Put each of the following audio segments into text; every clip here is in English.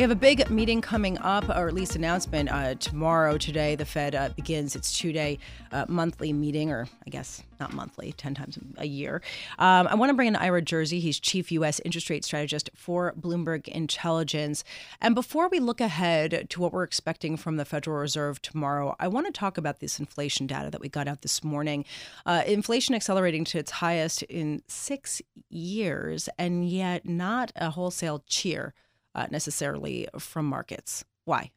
We have a big meeting coming up, or at least announcement uh, tomorrow. Today, the Fed uh, begins its two-day uh, monthly meeting, or I guess not monthly, ten times a year. Um, I want to bring in Ira Jersey. He's chief U.S. interest rate strategist for Bloomberg Intelligence. And before we look ahead to what we're expecting from the Federal Reserve tomorrow, I want to talk about this inflation data that we got out this morning. Uh, inflation accelerating to its highest in six years, and yet not a wholesale cheer uh, necessarily from markets. Why?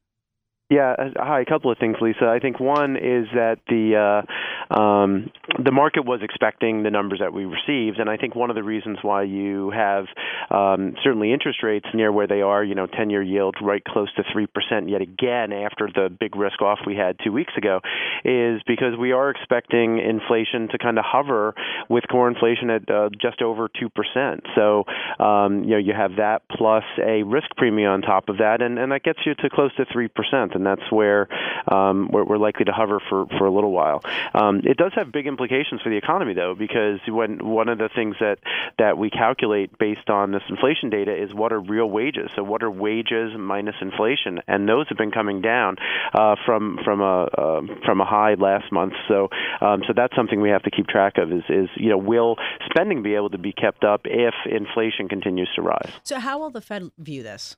Yeah, uh, hi. A couple of things, Lisa. I think one is that the uh, um, the market was expecting the numbers that we received, and I think one of the reasons why you have um, certainly interest rates near where they are, you know, 10-year yield right close to three percent yet again after the big risk off we had two weeks ago, is because we are expecting inflation to kind of hover with core inflation at uh, just over two percent. So um, you know you have that plus a risk premium on top of that, and, and that gets you to close to three percent and that's where um, we're, we're, likely to hover for, for a little while. Um, it does have big implications for the economy, though, because when one of the things that that we calculate based on this inflation data is what are real wages. So what are wages minus inflation, and those have been coming down uh, from from a uh, from a high last month. So um, so that's something we have to keep track of. Is is you know will spending be able to be kept up if inflation continues to rise? So how will the Fed view this?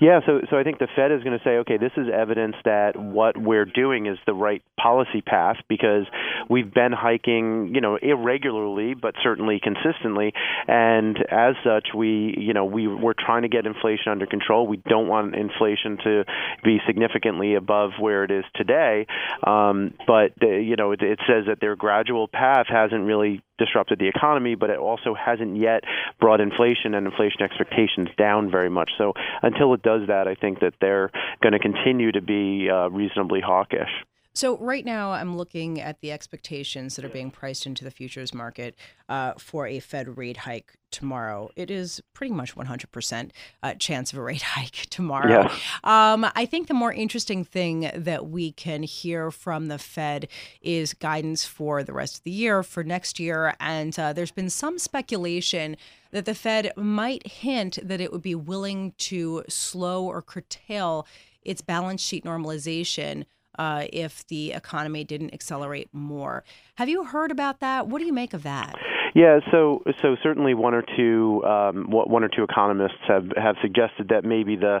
Yeah, so so I think the Fed is going to say, okay, this is evidence that what we're doing is the right policy path because we've been hiking, you know, irregularly but certainly consistently, and as such, we, you know, we we're trying to get inflation under control. We don't want inflation to be significantly above where it is today, um, but uh, you know, it, it says that their gradual path hasn't really disrupted the economy, but it also hasn't yet brought inflation and inflation expectations down very much. So until it does that, I think that they're going to continue to be uh, reasonably hawkish. So right now, I'm looking at the expectations that are being priced into the futures market uh, for a Fed rate hike tomorrow. It is pretty much 100% uh, chance of a rate hike tomorrow. Yeah. Um, I think the more interesting thing that we can hear from the Fed is guidance for the rest of the year, for next year, and uh, there's been some speculation that the Fed might hint that it would be willing to slow or curtail its balance sheet normalization uh, if the economy didn't accelerate more. Have you heard about that? What do you make of that? Yeah, so so certainly one or two um, one or two economists have, have suggested that maybe the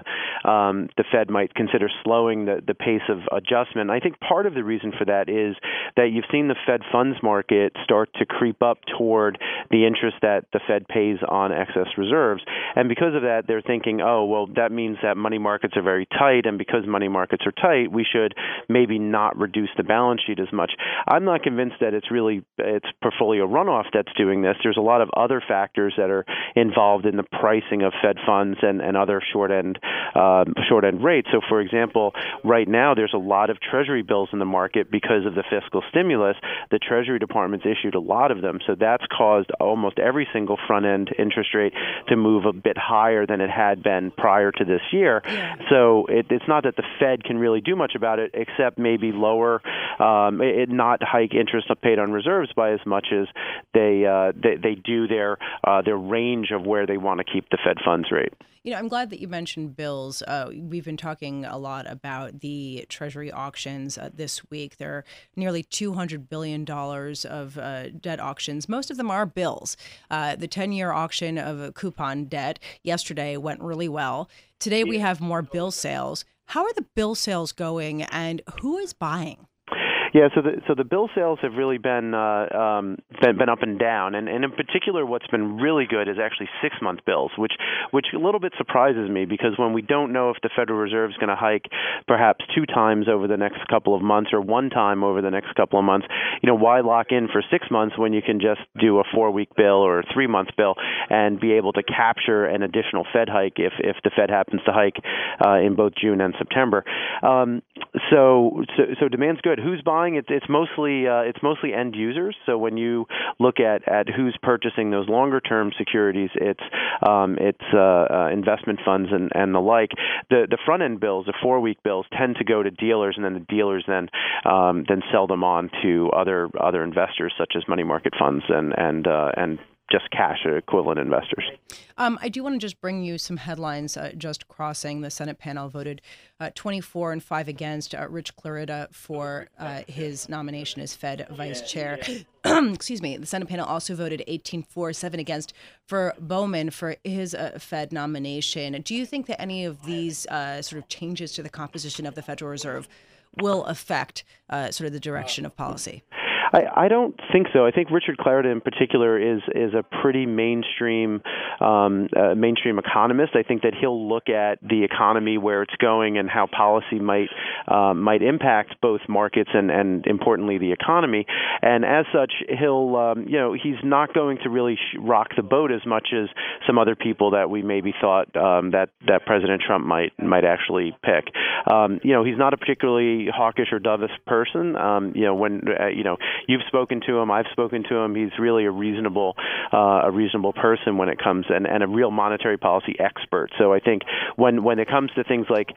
um, the Fed might consider slowing the, the pace of adjustment. I think part of the reason for that is that you've seen the Fed funds market start to creep up toward the interest that the Fed pays on excess reserves, and because of that, they're thinking, oh well, that means that money markets are very tight, and because money markets are tight, we should maybe not reduce the balance sheet as much. I'm not convinced that it's really it's portfolio runoff that's doing this. There's a lot of other factors that are involved in the pricing of Fed funds and, and other short end uh, short end rates. So, for example, right now there's a lot of Treasury bills in the market because of the fiscal stimulus. The Treasury Department's issued a lot of them, so that's caused almost every single front end interest rate to move a bit higher than it had been prior to this year. So it, it's not that the Fed can really do much about it, except maybe lower, um, it, not hike interest paid on reserves by as much as they uh, they, they do their uh, their range of where they want to keep the Fed funds rate. You know, I'm glad that you mentioned bills. Uh, we've been talking a lot about the Treasury auctions uh, this week. There are nearly $200 billion of uh, debt auctions. Most of them are bills. Uh, the 10 year auction of coupon debt yesterday went really well. Today we have more bill sales. How are the bill sales going and who is buying? Yeah, so the so the bill sales have really been uh, um, been, been up and down, and, and in particular, what's been really good is actually six month bills, which which a little bit surprises me because when we don't know if the Federal Reserve is going to hike perhaps two times over the next couple of months or one time over the next couple of months, you know, why lock in for six months when you can just do a four week bill or a three month bill and be able to capture an additional Fed hike if if the Fed happens to hike uh, in both June and September. Um, so, so so demand's good. Who's buying? It's it's mostly uh, it's mostly end users. So when you look at at who's purchasing those longer term securities, it's um, it's uh, uh, investment funds and and the like. The the front end bills, the four week bills, tend to go to dealers, and then the dealers then um, then sell them on to other other investors such as money market funds and and uh, and just cash or equivalent investors. Um, I do want to just bring you some headlines. Uh, just crossing, the Senate panel voted uh, 24 and 5 against uh, Rich Clarida for uh, his nomination as Fed vice chair. Excuse me. The Senate panel also voted 18 4, 7 against for Bowman for his uh, Fed nomination. Do you think that any of these uh, sort of changes to the composition of the Federal Reserve will affect sort of the direction of policy? I, I don't think so. I think Richard Clarida in particular is is a pretty mainstream um, uh, mainstream economist. I think that he'll look at the economy where it's going and how policy might uh, might impact both markets and and importantly the economy. And as such, he'll um, you know he's not going to really sh- rock the boat as much as some other people that we maybe thought um, that that President Trump might might actually pick. Um, you know he's not a particularly hawkish or dovish person. Um, you know when uh, you know you've spoken to him, I've spoken to him. He's really a reasonable uh, a reasonable person when it comes and, and a real monetary policy expert. So I think when when it comes to things like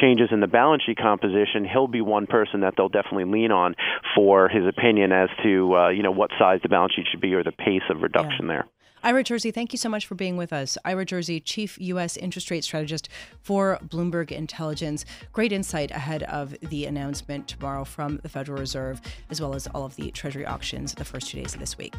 changes in the balance sheet composition, he'll be one person that they'll definitely lean on for his opinion as to uh, you know what size the balance sheet should be or the pace of reduction yeah. there. Ira Jersey, thank you so much for being with us. Ira Jersey, Chief U.S. Interest Rate Strategist for Bloomberg Intelligence. Great insight ahead of the announcement tomorrow from the Federal Reserve, as well as all of the Treasury auctions the first two days of this week.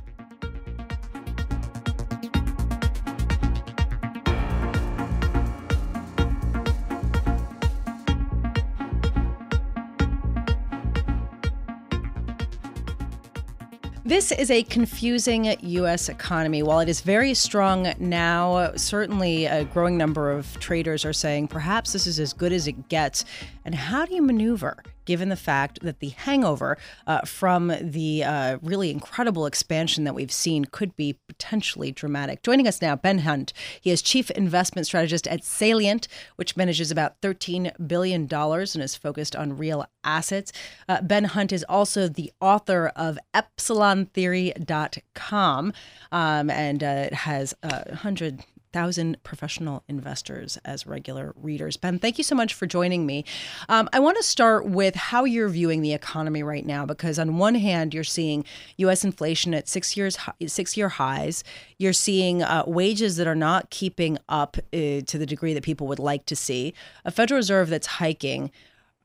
This is a confusing U.S. economy. While it is very strong now, certainly a growing number of traders are saying perhaps this is as good as it gets. And how do you maneuver given the fact that the hangover uh, from the uh, really incredible expansion that we've seen could be potentially dramatic. Joining us now, Ben Hunt. He is chief investment strategist at Salient, which manages about $13 billion and is focused on real assets. Uh, ben Hunt is also the author of EpsilonTheory.com um, and uh, it has a hundred 1,000 professional investors as regular readers. Ben, thank you so much for joining me. Um, I want to start with how you're viewing the economy right now, because on one hand, you're seeing U.S. inflation at six years six year highs. You're seeing uh, wages that are not keeping up uh, to the degree that people would like to see. A Federal Reserve that's hiking.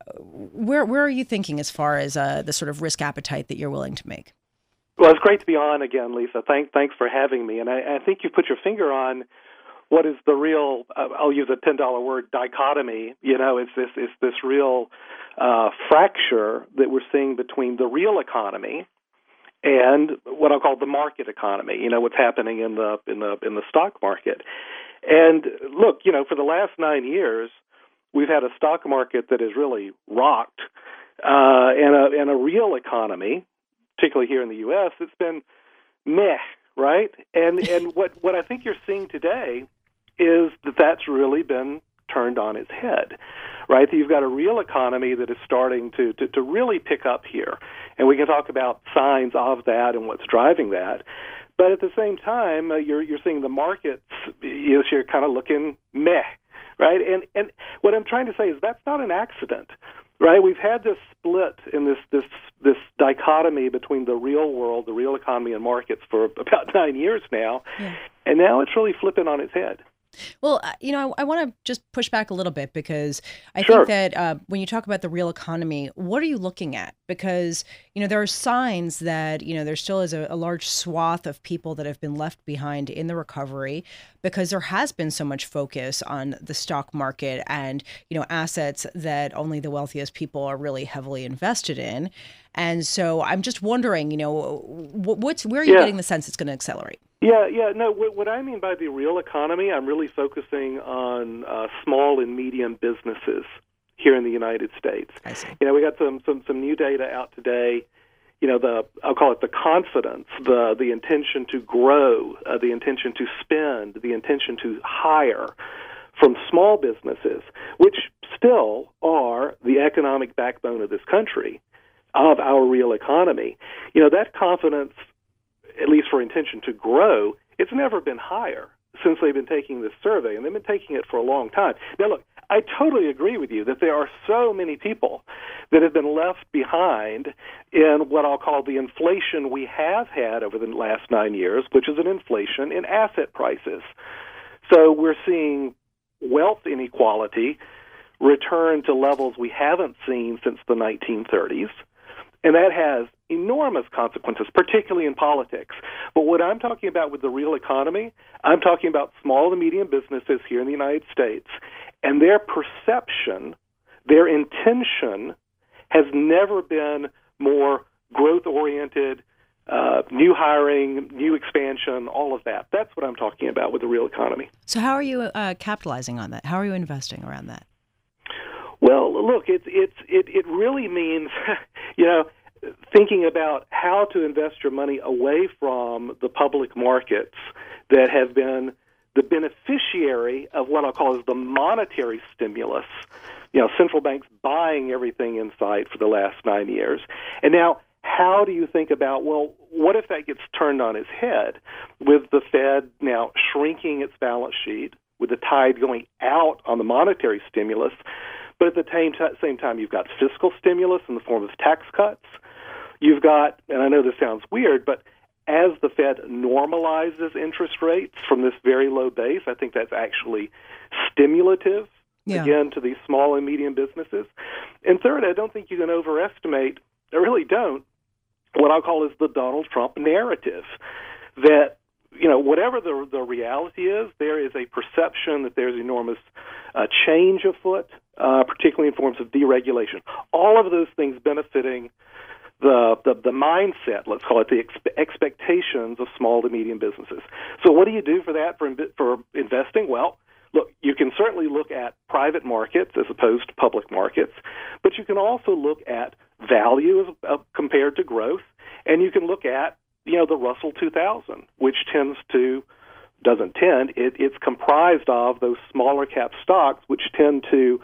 Uh, where where are you thinking as far as uh, the sort of risk appetite that you're willing to make? Well, it's great to be on again, Lisa. Thank, thanks for having me. And I, I, think you put your finger on what is the real uh, I'll use a ten dollar word dichotomy. You know, it's this it's this real uh, fracture that we're seeing between the real economy and what I'll call the market economy. You know, what's happening in the in the in the stock market. And look, you know, for the last nine years, we've had a stock market that has really rocked, uh, and a and a real economy, particularly here in the U.S., it's been meh, right? And and what what I think you're seeing today is that that's really been turned on its head, right? That you've got a real economy that is starting to, to, to really pick up here. And we can talk about signs of that and what's driving that. But at the same time, uh, you're, you're seeing the markets, you know, you're kind of looking meh, right? And, and what I'm trying to say is that's not an accident right? We've had this split in this this this dichotomy between the real world, the real economy, and markets for about nine years now, yeah. and now it's really flipping on its head. Well, uh, you know, I, I want to just push back a little bit because I sure. think that uh, when you talk about the real economy, what are you looking at? Because, you know, there are signs that, you know, there still is a, a large swath of people that have been left behind in the recovery. Because there has been so much focus on the stock market and you know assets that only the wealthiest people are really heavily invested in. And so I'm just wondering, you know, what's where are you yeah. getting the sense it's going to accelerate? Yeah, yeah. No, what, what, I mean by the real economy, I'm really focusing on uh, small and medium businesses here in the United States. I see. You know, we got some some some new data out today. You know, the I'll call it the confidence, the the intention to grow, uh, the intention to spend, the intention to hire from small businesses, which still are the economic backbone of this country, of our real economy. You know, that confidence, at least for intention to grow, it's never been higher since they've been taking this survey, and they've been taking it for a long time. Now, look, I totally agree with you that there are so many people that have been left behind in what I'll call the inflation we have had over the last nine years, which is an inflation in asset prices. So we're seeing wealth inequality return to levels we haven't seen since the 1930s. And that has enormous consequences, particularly in politics. But what I'm talking about with the real economy, I'm talking about small and medium businesses here in the United States and their perception, their intention has never been more growth oriented, uh, new hiring, new expansion, all of that. That's what I'm talking about with the real economy. So, how are you uh, capitalizing on that? How are you investing around that? Well, look, it's it's it it really means, you know, thinking about how to invest your money away from the public markets that have been the beneficiary of what I'll call is the monetary stimulus. You know, central banks buying everything in sight for the last nine years. And now, how do you think about, well, what if that gets turned on its head with the Fed now shrinking its balance sheet, with the tide going out on the monetary stimulus, but at the same, same time, you've got fiscal stimulus in the form of tax cuts. You've got, and I know this sounds weird, but as the Fed normalizes interest rates from this very low base, I think that's actually stimulative yeah. again to these small and medium businesses. And third, I don't think you can overestimate, I really don't, what I'll call is the Donald Trump narrative that you know whatever the the reality is, there is a perception that there's enormous uh, change afoot, uh, particularly in forms of deregulation. All of those things benefiting the, the, the mindset, let's call it the ex- expectations of small to medium businesses. So, what do you do for that for, for investing? Well, look, you can certainly look at private markets as opposed to public markets, but you can also look at value as, uh, compared to growth, and you can look at you know the Russell 2000, which tends to doesn't tend it, it's comprised of those smaller cap stocks, which tend to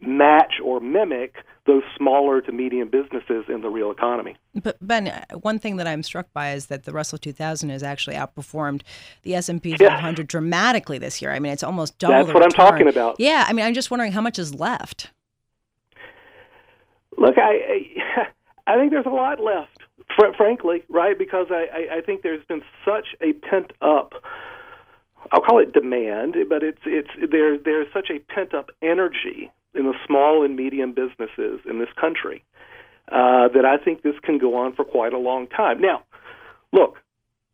match or mimic those smaller to medium businesses in the real economy. But Ben, one thing that I'm struck by is that the Russell 2000 has actually outperformed the S&P 500 yeah. dramatically this year. I mean, it's almost double. That's what return. I'm talking about. Yeah, I mean, I'm just wondering how much is left. Look, I I, think there's a lot left, fr- frankly, right? Because I, I, I think there's been such a pent up. I'll call it demand, but it's it's there. There's such a pent up energy in the small and medium businesses in this country uh, that I think this can go on for quite a long time. Now, look,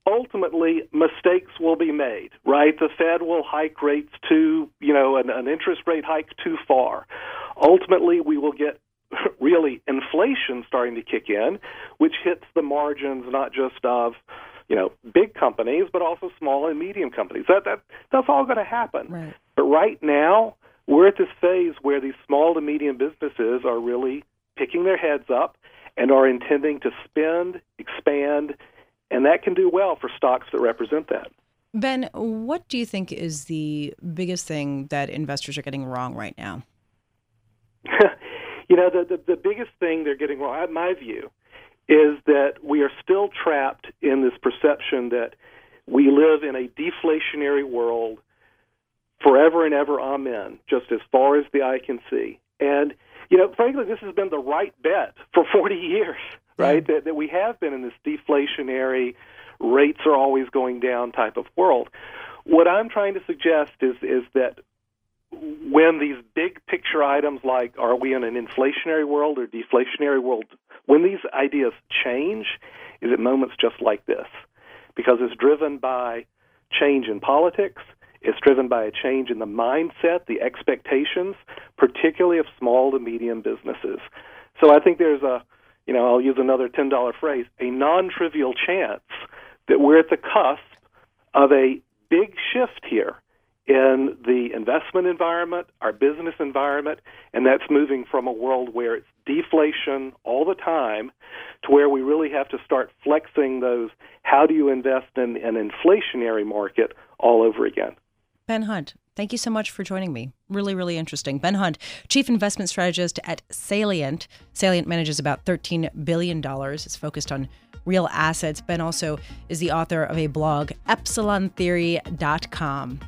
ultimately mistakes will be made, right? The Fed will hike rates too, you know, an, an interest rate hike too far. Ultimately, we will get really inflation starting to kick in, which hits the margins not just of you know big companies but also small and medium companies. That that that's all going to happen. Right. But right now, we're at this phase where these small to medium businesses are really picking their heads up and are intending to spend, expand, and that can do well for stocks that represent that. Ben, what do you think is the biggest thing that investors are getting wrong right now? you know, the, the, the biggest thing they're getting wrong, in my view, is that we are still trapped in this perception that we live in a deflationary world forever and ever, amen, just as far as the eye can see. And, you know, frankly, this has been the right bet for 40 years, right? That, that we have been in this deflationary, rates are always going down type of world. What I'm trying to suggest is, is that when these big picture items like are we in an inflationary world or deflationary world, when these ideas change, is at moments just like this. Because it's driven by change in politics – It's driven by a change in the mindset, the expectations, particularly of small to medium businesses. So I think there's a, you know, I'll use another $10 phrase, a non trivial chance that we're at the cusp of a big shift here in the investment environment, our business environment, and that's moving from a world where it's deflation all the time to where we really have to start flexing those how do you invest in an inflationary market all over again. Ben Hunt, thank you so much for joining me. Really, really interesting. Ben Hunt, Chief Investment Strategist at Salient. Salient manages about $13 billion. It's focused on real assets. Ben also is the author of a blog, epsilontheory.com.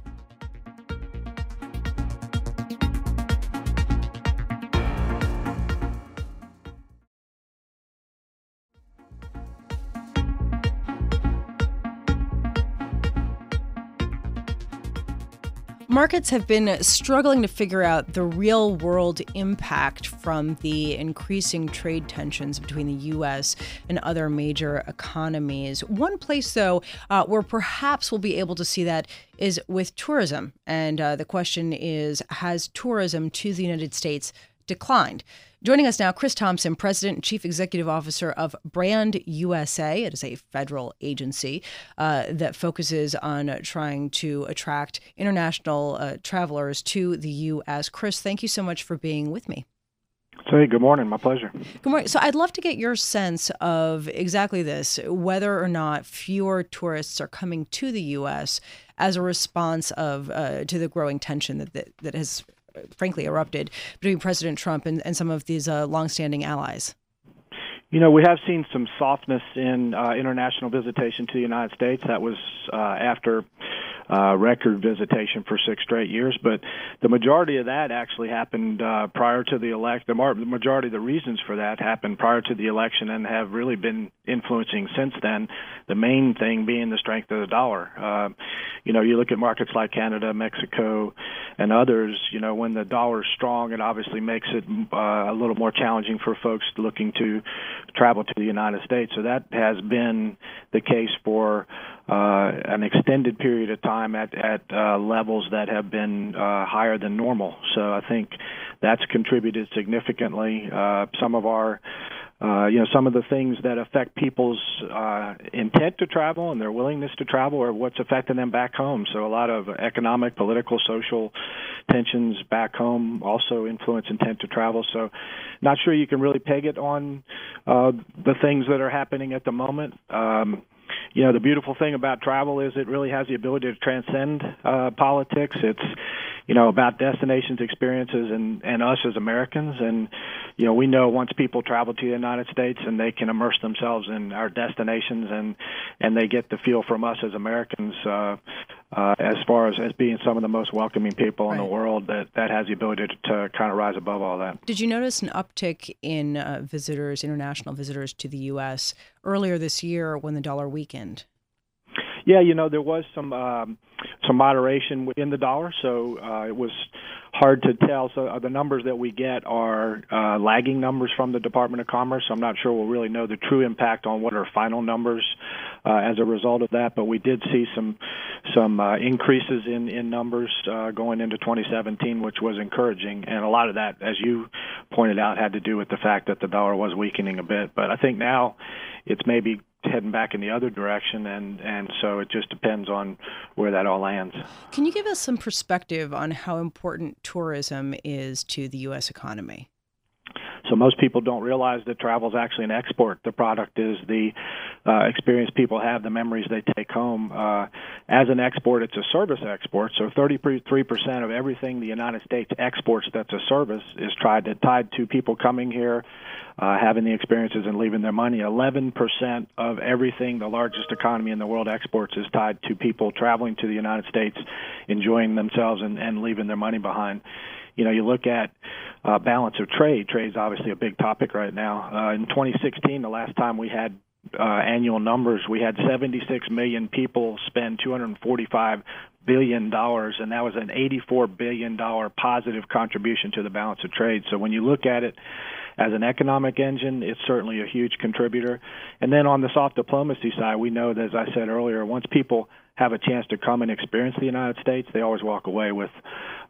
Markets have been struggling to figure out the real world impact from the increasing trade tensions between the U.S. and other major economies. One place, though, uh, where perhaps we'll be able to see that is with tourism. And uh, the question is Has tourism to the United States declined? Joining us now, Chris Thompson, President and Chief Executive Officer of Brand USA. It is a federal agency uh, that focuses on trying to attract international uh, travelers to the U.S. Chris, thank you so much for being with me. Hey, good morning. My pleasure. Good morning. So, I'd love to get your sense of exactly this whether or not fewer tourists are coming to the U.S. as a response of uh, to the growing tension that, that, that has frankly erupted between President Trump and, and some of these uh, longstanding allies? You know, we have seen some softness in uh, international visitation to the United States. That was uh, after uh, record visitation for six straight years. But the majority of that actually happened uh, prior to the election. The, mar- the majority of the reasons for that happened prior to the election and have really been influencing since then. The main thing being the strength of the dollar. Uh, you know, you look at markets like Canada, Mexico, and others. You know, when the dollar is strong, it obviously makes it uh, a little more challenging for folks looking to travel to the United States. So that has been the case for an extended period of time at at uh, levels that have been uh, higher than normal. So I think that's contributed significantly. Uh, some of our uh, you know some of the things that affect people's uh, intent to travel and their willingness to travel or what's affecting them back home. So a lot of economic, political, social tensions back home also influence intent to travel. So not sure you can really peg it on uh, the things that are happening at the moment. Um, you know the beautiful thing about travel is it really has the ability to transcend uh, politics. It's you know about destinations, experiences, and and us as Americans. And you know we know once people travel to the United States and they can immerse themselves in our destinations and and they get the feel from us as Americans. Uh, uh, as far as, as being some of the most welcoming people right. in the world, that, that has the ability to, to, kind of rise above all that. Did you notice an uptick in uh, visitors, international visitors to the U.S. earlier this year when the dollar weakened? Yeah, you know there was some um, some moderation in the dollar, so uh, it was hard to tell. So uh, the numbers that we get are uh, lagging numbers from the Department of Commerce. So I'm not sure we'll really know the true impact on what are final numbers uh, as a result of that. But we did see some some uh, increases in in numbers uh, going into 2017, which was encouraging. And a lot of that, as you pointed out, had to do with the fact that the dollar was weakening a bit. But I think now it's maybe heading back in the other direction and and so it just depends on where that all lands. Can you give us some perspective on how important tourism is to the US economy? So most people don't realize that travel is actually an export. The product is the uh, experience people have, the memories they take home. Uh, as an export, it's a service export. So 33% of everything the United States exports that's a service is tried to, tied to people coming here, uh, having the experiences and leaving their money. 11% of everything the largest economy in the world exports is tied to people traveling to the United States, enjoying themselves and, and leaving their money behind you know, you look at uh, balance of trade. Trade is obviously a big topic right now. Uh, in 2016, the last time we had uh, annual numbers, we had 76 million people spend 245 billion dollars, and that was an 84 billion dollar positive contribution to the balance of trade. So when you look at it as an economic engine, it's certainly a huge contributor. And then on the soft diplomacy side, we know that, as I said earlier, once people have a chance to come and experience the United States, they always walk away with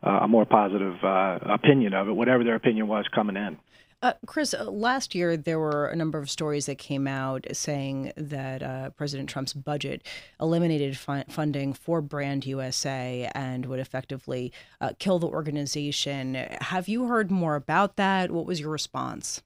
uh, a more positive uh, opinion of it, whatever their opinion was coming in. Uh, Chris, uh, last year there were a number of stories that came out saying that uh, President Trump's budget eliminated fun- funding for Brand USA and would effectively uh, kill the organization. Have you heard more about that? What was your response?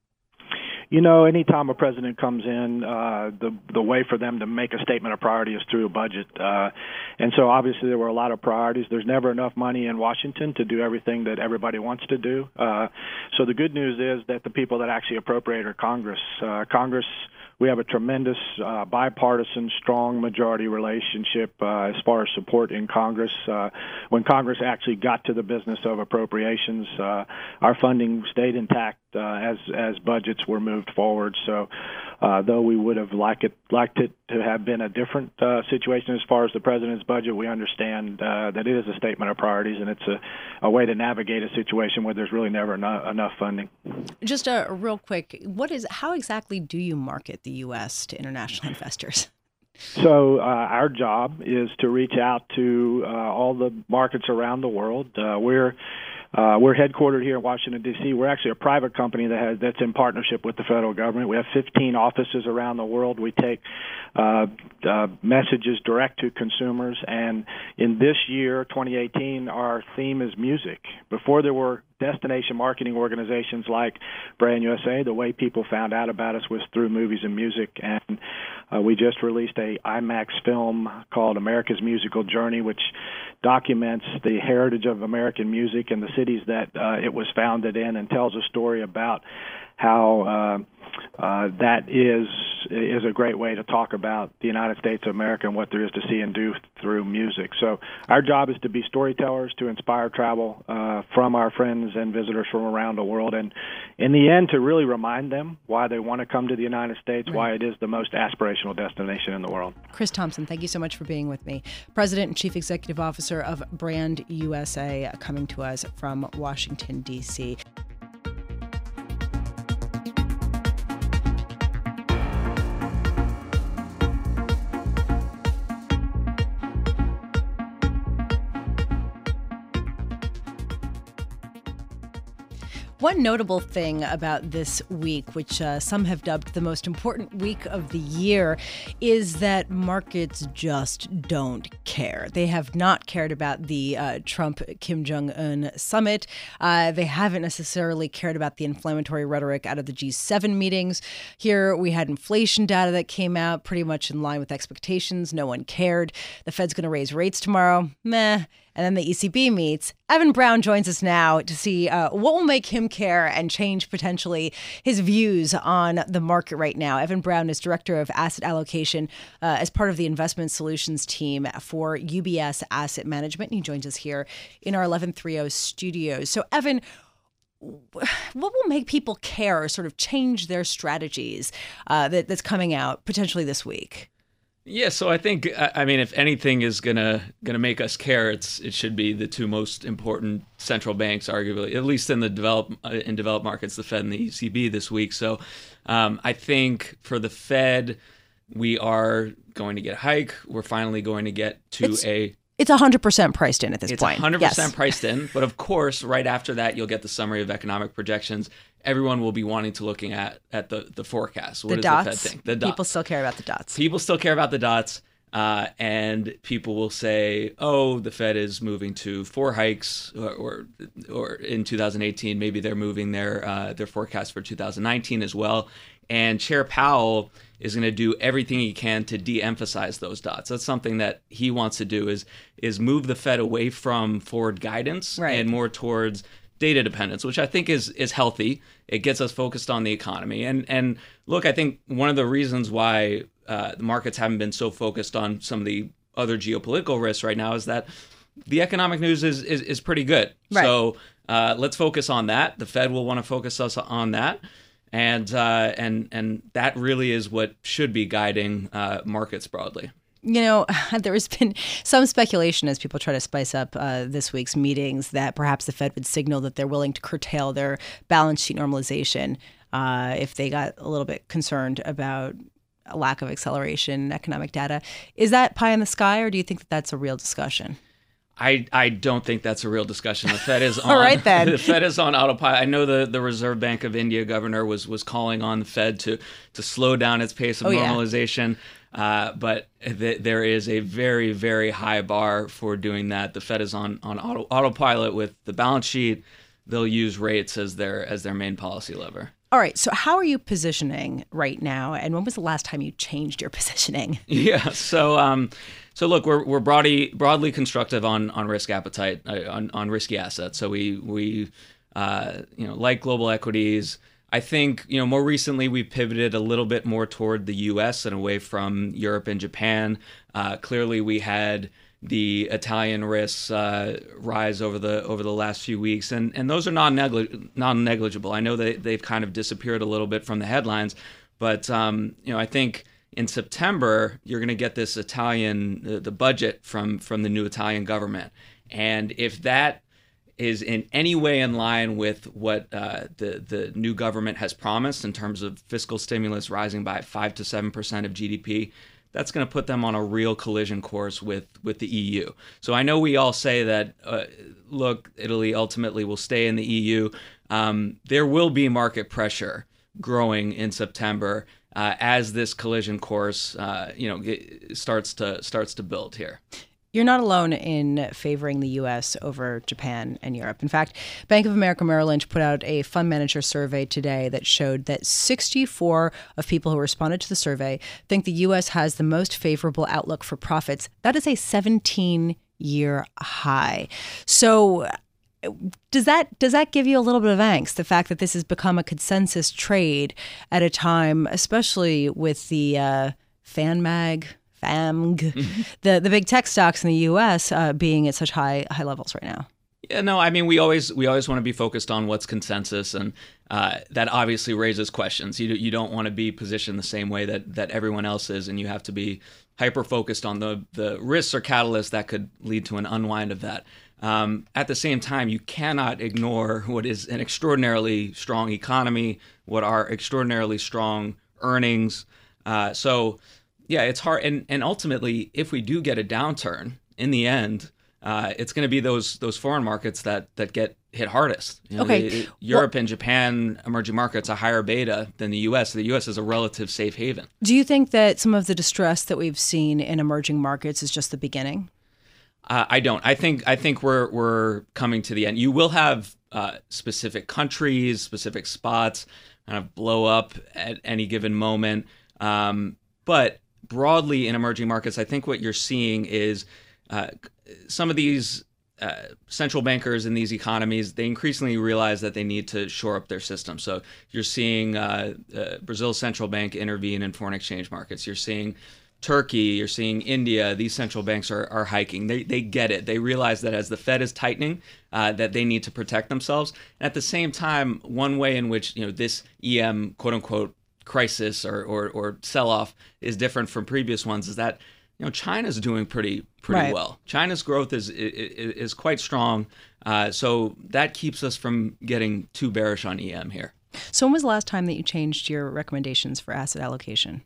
You know, anytime a president comes in, uh, the the way for them to make a statement of priority is through a budget, uh, and so obviously there were a lot of priorities. There's never enough money in Washington to do everything that everybody wants to do. Uh, so the good news is that the people that actually appropriate are Congress. Uh, Congress we have a tremendous uh, bipartisan, strong majority relationship uh, as far as support in Congress. Uh, when Congress actually got to the business of appropriations, uh, our funding stayed intact uh, as as budgets were moved forward. So, uh, though we would have liked it liked it to have been a different uh, situation as far as the president's budget, we understand uh, that it is a statement of priorities and it's a, a way to navigate a situation where there's really never enough, enough funding. Just a real quick, what is how exactly do you market the U.S. to international investors? So uh, our job is to reach out to uh, all the markets around the world. Uh, we're uh, we're headquartered here in Washington D.C. We're actually a private company that has that's in partnership with the federal government. We have 15 offices around the world. We take uh, uh, messages direct to consumers, and in this year, 2018, our theme is music. Before there were destination marketing organizations like Brand USA, the way people found out about us was through movies and music. And uh, we just released a IMAX film called America's Musical Journey, which documents the heritage of American music and the cities that uh, it was founded in, and tells a story about how. Uh, uh, that is is a great way to talk about the United States of America and what there is to see and do through music. So our job is to be storytellers, to inspire travel uh, from our friends and visitors from around the world, and in the end, to really remind them why they want to come to the United States, right. why it is the most aspirational destination in the world. Chris Thompson, thank you so much for being with me. President and Chief Executive Officer of Brand USA, coming to us from Washington D.C. One notable thing about this week, which uh, some have dubbed the most important week of the year, is that markets just don't care. They have not cared about the uh, Trump Kim Jong un summit. Uh, they haven't necessarily cared about the inflammatory rhetoric out of the G7 meetings. Here we had inflation data that came out pretty much in line with expectations. No one cared. The Fed's going to raise rates tomorrow. Meh and then the ECB meets. Evan Brown joins us now to see uh, what will make him care and change potentially his views on the market right now. Evan Brown is Director of Asset Allocation uh, as part of the Investment Solutions team for UBS Asset Management. And he joins us here in our 1130 studios. So, Evan, what will make people care or sort of change their strategies uh, that, that's coming out potentially this week? Yeah, so I think I mean if anything is gonna gonna make us care, it's it should be the two most important central banks, arguably, at least in the develop uh, in developed markets, the Fed and the ECB this week. So um, I think for the Fed, we are going to get a hike. We're finally going to get to it's, a it's 100% priced in at this it's point. It's 100% yes. priced in. But of course, right after that, you'll get the summary of economic projections. Everyone will be wanting to looking at at the, the forecast. What the does dots. the Fed think? The dots. People still care about the dots. People still care about the dots. Uh, and people will say, "Oh, the Fed is moving to four hikes, or, or, or in 2018, maybe they're moving their uh, their forecast for 2019 as well." And Chair Powell is going to do everything he can to de-emphasize those dots. That's something that he wants to do is is move the Fed away from forward guidance right. and more towards data dependence, which I think is is healthy. It gets us focused on the economy. And and look, I think one of the reasons why uh, the markets haven't been so focused on some of the other geopolitical risks right now is that the economic news is is, is pretty good. Right. So uh, let's focus on that. The Fed will want to focus us on that and uh, and and that really is what should be guiding uh, markets broadly. You know, there has been some speculation as people try to spice up uh, this week's meetings that perhaps the Fed would signal that they're willing to curtail their balance sheet normalization uh, if they got a little bit concerned about a lack of acceleration in economic data. Is that pie in the sky, or do you think that that's a real discussion? I, I don't think that's a real discussion. The Fed is on. All right, then. The Fed is on autopilot. I know the, the Reserve Bank of India governor was was calling on the Fed to to slow down its pace of oh, normalization. Yeah. Uh, but th- there is a very very high bar for doing that. The Fed is on on auto, autopilot with the balance sheet. They'll use rates as their as their main policy lever. All right. So, how are you positioning right now? And when was the last time you changed your positioning? Yeah. So, um, so look, we're we're broadly broadly constructive on on risk appetite uh, on on risky assets. So we we uh, you know like global equities. I think you know more recently we've pivoted a little bit more toward the U.S. and away from Europe and Japan. Uh, clearly, we had the Italian risks uh, rise over the over the last few weeks, and and those are non non negligible. I know that they've kind of disappeared a little bit from the headlines, but um, you know I think in September you're going to get this Italian the, the budget from from the new Italian government, and if that is in any way in line with what uh, the the new government has promised in terms of fiscal stimulus rising by five to seven percent of GDP, that's going to put them on a real collision course with with the EU. So I know we all say that uh, look, Italy ultimately will stay in the EU. Um, there will be market pressure growing in September uh, as this collision course, uh, you know, starts to starts to build here. You're not alone in favoring the U.S. over Japan and Europe. In fact, Bank of America Merrill Lynch put out a fund manager survey today that showed that 64 of people who responded to the survey think the U.S. has the most favorable outlook for profits. That is a 17 year high. So, does that does that give you a little bit of angst the fact that this has become a consensus trade at a time especially with the uh, FANG mm-hmm. the the big tech stocks in the U.S. Uh, being at such high high levels right now. Yeah, no, I mean we always we always want to be focused on what's consensus, and uh, that obviously raises questions. You you don't want to be positioned the same way that that everyone else is, and you have to be hyper focused on the the risks or catalysts that could lead to an unwind of that. Um, at the same time, you cannot ignore what is an extraordinarily strong economy, what are extraordinarily strong earnings. Uh, so yeah, it's hard. And and ultimately, if we do get a downturn, in the end, uh, it's going to be those those foreign markets that that get hit hardest. You know, okay, they, Europe well, and Japan, emerging markets, a higher beta than the U.S. The U.S. is a relative safe haven. Do you think that some of the distress that we've seen in emerging markets is just the beginning? Uh, I don't. I think I think we're we're coming to the end. You will have uh, specific countries, specific spots, kind of blow up at any given moment. Um, but broadly in emerging markets, I think what you're seeing is uh, some of these uh, central bankers in these economies they increasingly realize that they need to shore up their system. So you're seeing uh, uh, Brazil's central bank intervene in foreign exchange markets. You're seeing Turkey, you're seeing India. These central banks are, are hiking. They, they get it. They realize that as the Fed is tightening, uh, that they need to protect themselves. And at the same time, one way in which you know this EM quote unquote crisis or, or, or sell off is different from previous ones is that you know China's doing pretty pretty right. well. China's growth is is, is quite strong, uh, so that keeps us from getting too bearish on EM here. So when was the last time that you changed your recommendations for asset allocation?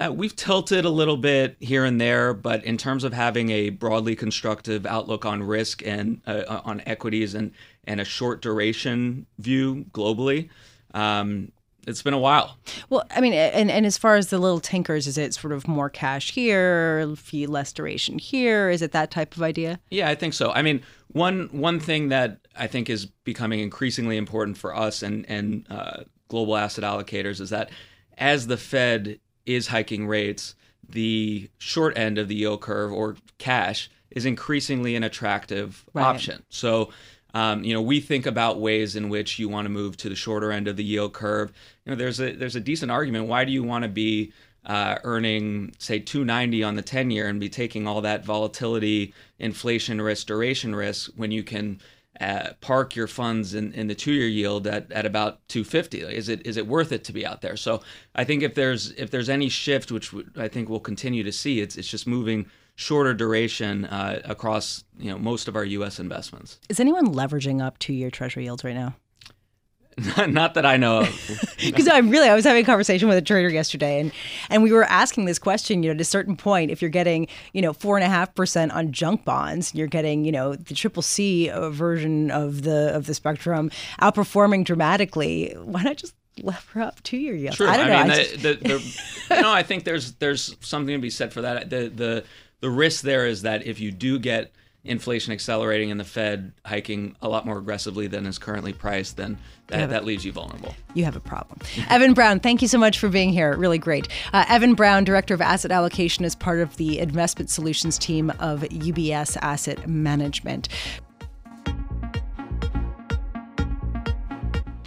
Uh, we've tilted a little bit here and there, but in terms of having a broadly constructive outlook on risk and uh, on equities and and a short duration view globally, um, it's been a while. Well, I mean, and, and as far as the little tinkers, is it sort of more cash here, few less duration here? Is it that type of idea? Yeah, I think so. I mean, one one thing that I think is becoming increasingly important for us and and uh, global asset allocators is that as the Fed is hiking rates, the short end of the yield curve or cash is increasingly an attractive right. option. So um, you know, we think about ways in which you want to move to the shorter end of the yield curve. You know, there's a there's a decent argument. Why do you want to be uh, earning say 290 on the 10 year and be taking all that volatility, inflation risk, duration risk when you can uh, park your funds in, in the two year yield at, at about 250 is it is it worth it to be out there so i think if there's if there's any shift which i think we'll continue to see it's it's just moving shorter duration uh, across you know most of our U.S. investments. Is anyone leveraging up two-year Treasury yields right now? Not that I know of. Because I really, I was having a conversation with a trader yesterday, and and we were asking this question. You know, at a certain point, if you're getting you know four and a half percent on junk bonds, you're getting you know the triple C version of the of the spectrum outperforming dramatically. Why not just lever up two year yield? True. I don't I know. mean, I the, just- the, the, you know, I think there's there's something to be said for that. The the the risk there is that if you do get inflation accelerating and the Fed hiking a lot more aggressively than is currently priced, then that, that leaves you vulnerable. you have a problem. Evan Brown, thank you so much for being here. Really great. Uh, Evan Brown, Director of Asset Allocation, is part of the investment solutions team of UBS Asset Management.